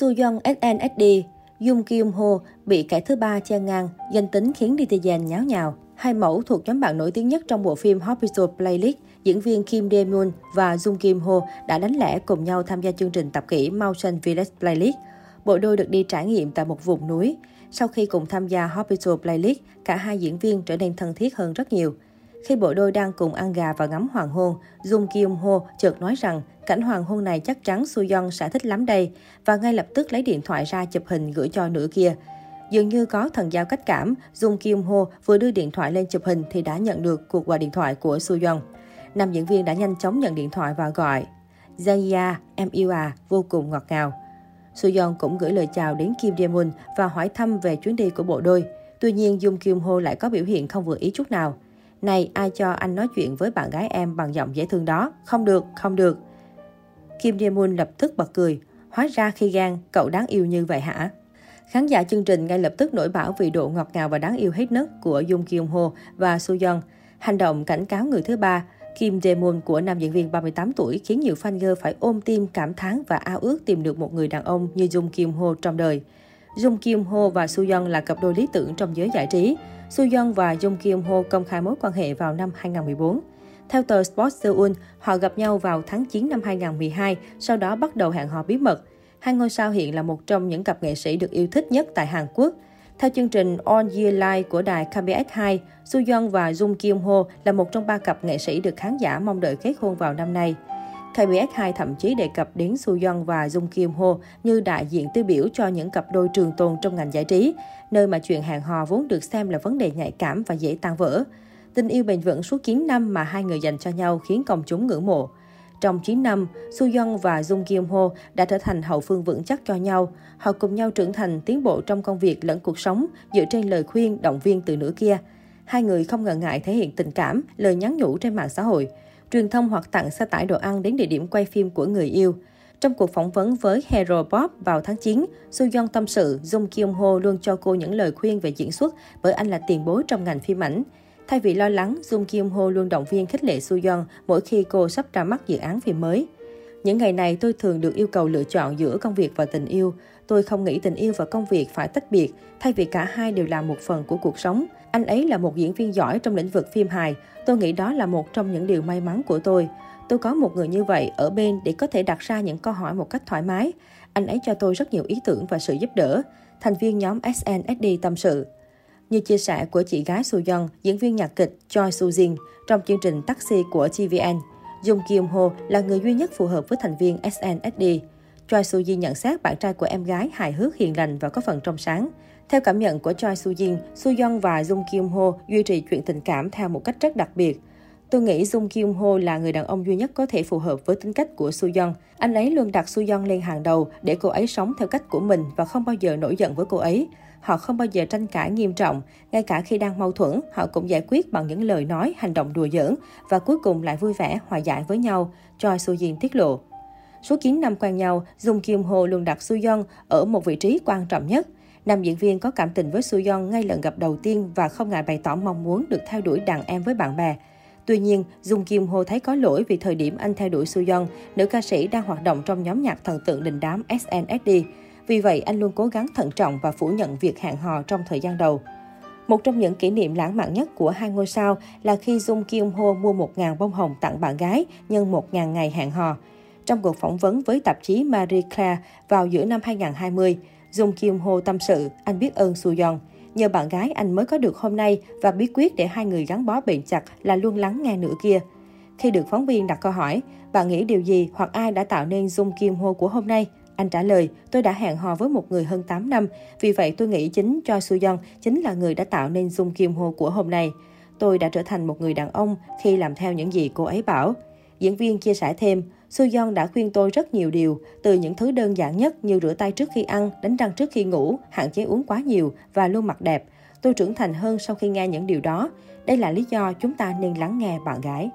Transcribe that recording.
Su Yong SNSD, Jung Kyung Ho bị kẻ thứ ba che ngang, danh tính khiến netizen nháo nhào. Hai mẫu thuộc nhóm bạn nổi tiếng nhất trong bộ phim Hospital Playlist, diễn viên Kim Dae Moon và Jung Kim Ho đã đánh lẻ cùng nhau tham gia chương trình tập kỹ Mountain Village Playlist. Bộ đôi được đi trải nghiệm tại một vùng núi. Sau khi cùng tham gia Hospital Playlist, cả hai diễn viên trở nên thân thiết hơn rất nhiều. Khi bộ đôi đang cùng ăn gà và ngắm hoàng hôn, Jung Kyung Ho chợt nói rằng cảnh hoàng hôn này chắc chắn Soo Yeon sẽ thích lắm đây và ngay lập tức lấy điện thoại ra chụp hình gửi cho nửa kia. Dường như có thần giao cách cảm, Jung Kyung Ho vừa đưa điện thoại lên chụp hình thì đã nhận được cuộc gọi điện thoại của Soo Yeon. Nam diễn viên đã nhanh chóng nhận điện thoại và gọi. Zaya, em yêu à, vô cùng ngọt ngào. Soo Yeon cũng gửi lời chào đến Kim Dae Moon và hỏi thăm về chuyến đi của bộ đôi. Tuy nhiên, Jung Kyung Ho lại có biểu hiện không vừa ý chút nào. Này, ai cho anh nói chuyện với bạn gái em bằng giọng dễ thương đó? Không được, không được. Kim Dae Moon lập tức bật cười. Hóa ra khi gan, cậu đáng yêu như vậy hả? Khán giả chương trình ngay lập tức nổi bão vì độ ngọt ngào và đáng yêu hết nấc của Jung Kyung Ho và Soo Yeon. Hành động cảnh cáo người thứ ba, Kim Dae Moon của nam diễn viên 38 tuổi khiến nhiều fan girl phải ôm tim cảm thán và ao ước tìm được một người đàn ông như Jung Kyung Ho trong đời. Jung Kim Ho và Soo Yeon là cặp đôi lý tưởng trong giới giải trí. Soo Yeon và Jung Kim Ho công khai mối quan hệ vào năm 2014. Theo tờ Sports Seoul, họ gặp nhau vào tháng 9 năm 2012, sau đó bắt đầu hẹn hò bí mật. Hai ngôi sao hiện là một trong những cặp nghệ sĩ được yêu thích nhất tại Hàn Quốc. Theo chương trình On Year Live của đài KBS2, Soo Yeon và Jung Kim Ho là một trong ba cặp nghệ sĩ được khán giả mong đợi kết hôn vào năm nay. KBS2 thậm chí đề cập đến Soo Yeon và Jung Kim Ho như đại diện tiêu biểu cho những cặp đôi trường tồn trong ngành giải trí, nơi mà chuyện hẹn hò vốn được xem là vấn đề nhạy cảm và dễ tan vỡ. Tình yêu bền vững suốt 9 năm mà hai người dành cho nhau khiến công chúng ngưỡng mộ. Trong 9 năm, Soo Yeon và Jung Kim Ho đã trở thành hậu phương vững chắc cho nhau. Họ cùng nhau trưởng thành, tiến bộ trong công việc lẫn cuộc sống dựa trên lời khuyên, động viên từ nửa kia. Hai người không ngần ngại thể hiện tình cảm, lời nhắn nhủ trên mạng xã hội. Truyền thông hoặc tặng xe tải đồ ăn đến địa điểm quay phim của người yêu. Trong cuộc phỏng vấn với Hero Pop vào tháng 9, Soo Yong tâm sự Jung Kyung Ho luôn cho cô những lời khuyên về diễn xuất bởi anh là tiền bối trong ngành phim ảnh. Thay vì lo lắng, Jung Kyung Ho luôn động viên khích lệ Soo Yong mỗi khi cô sắp ra mắt dự án phim mới. Những ngày này tôi thường được yêu cầu lựa chọn giữa công việc và tình yêu. Tôi không nghĩ tình yêu và công việc phải tách biệt, thay vì cả hai đều là một phần của cuộc sống. Anh ấy là một diễn viên giỏi trong lĩnh vực phim hài. Tôi nghĩ đó là một trong những điều may mắn của tôi. Tôi có một người như vậy ở bên để có thể đặt ra những câu hỏi một cách thoải mái. Anh ấy cho tôi rất nhiều ý tưởng và sự giúp đỡ. Thành viên nhóm SNSD tâm sự. Như chia sẻ của chị gái Su Yeon, diễn viên nhạc kịch Choi Su Jin trong chương trình Taxi của TVN, Jung Kim Ho là người duy nhất phù hợp với thành viên SNSD. Choi Soo Jin nhận xét bạn trai của em gái hài hước hiền lành và có phần trong sáng. Theo cảm nhận của Choi Soo Jin, Soo Yeon và Jung Kyung Ho duy trì chuyện tình cảm theo một cách rất đặc biệt. Tôi nghĩ Jung Kyung Ho là người đàn ông duy nhất có thể phù hợp với tính cách của Soo Yeon. Anh ấy luôn đặt Soo Yeon lên hàng đầu để cô ấy sống theo cách của mình và không bao giờ nổi giận với cô ấy. Họ không bao giờ tranh cãi nghiêm trọng, ngay cả khi đang mâu thuẫn, họ cũng giải quyết bằng những lời nói, hành động đùa giỡn và cuối cùng lại vui vẻ, hòa giải với nhau, Choi Soo Jin tiết lộ số 9 năm quen nhau, Jung Kim Ho luôn đặt Su Yeon ở một vị trí quan trọng nhất. Nam diễn viên có cảm tình với Su Yeon ngay lần gặp đầu tiên và không ngại bày tỏ mong muốn được theo đuổi đàn em với bạn bè. Tuy nhiên, Jung Kim Ho thấy có lỗi vì thời điểm anh theo đuổi Su Yeon, nữ ca sĩ đang hoạt động trong nhóm nhạc thần tượng đình đám SNSD. Vì vậy, anh luôn cố gắng thận trọng và phủ nhận việc hẹn hò trong thời gian đầu. Một trong những kỷ niệm lãng mạn nhất của hai ngôi sao là khi Jung Kim Ho mua 1.000 bông hồng tặng bạn gái nhân 1.000 ngày hẹn hò. Trong cuộc phỏng vấn với tạp chí Marie Claire vào giữa năm 2020, Jung Kim Ho tâm sự anh biết ơn Soo Yeon. Nhờ bạn gái anh mới có được hôm nay và bí quyết để hai người gắn bó bền chặt là luôn lắng nghe nửa kia. Khi được phóng viên đặt câu hỏi, bạn nghĩ điều gì hoặc ai đã tạo nên Jung Kim Ho của hôm nay? Anh trả lời, tôi đã hẹn hò với một người hơn 8 năm, vì vậy tôi nghĩ chính Choi Soo Yeon chính là người đã tạo nên Jung Kim Ho của hôm nay. Tôi đã trở thành một người đàn ông khi làm theo những gì cô ấy bảo. Diễn viên chia sẻ thêm, Suyon đã khuyên tôi rất nhiều điều, từ những thứ đơn giản nhất như rửa tay trước khi ăn, đánh răng trước khi ngủ, hạn chế uống quá nhiều và luôn mặc đẹp. Tôi trưởng thành hơn sau khi nghe những điều đó. Đây là lý do chúng ta nên lắng nghe bạn gái.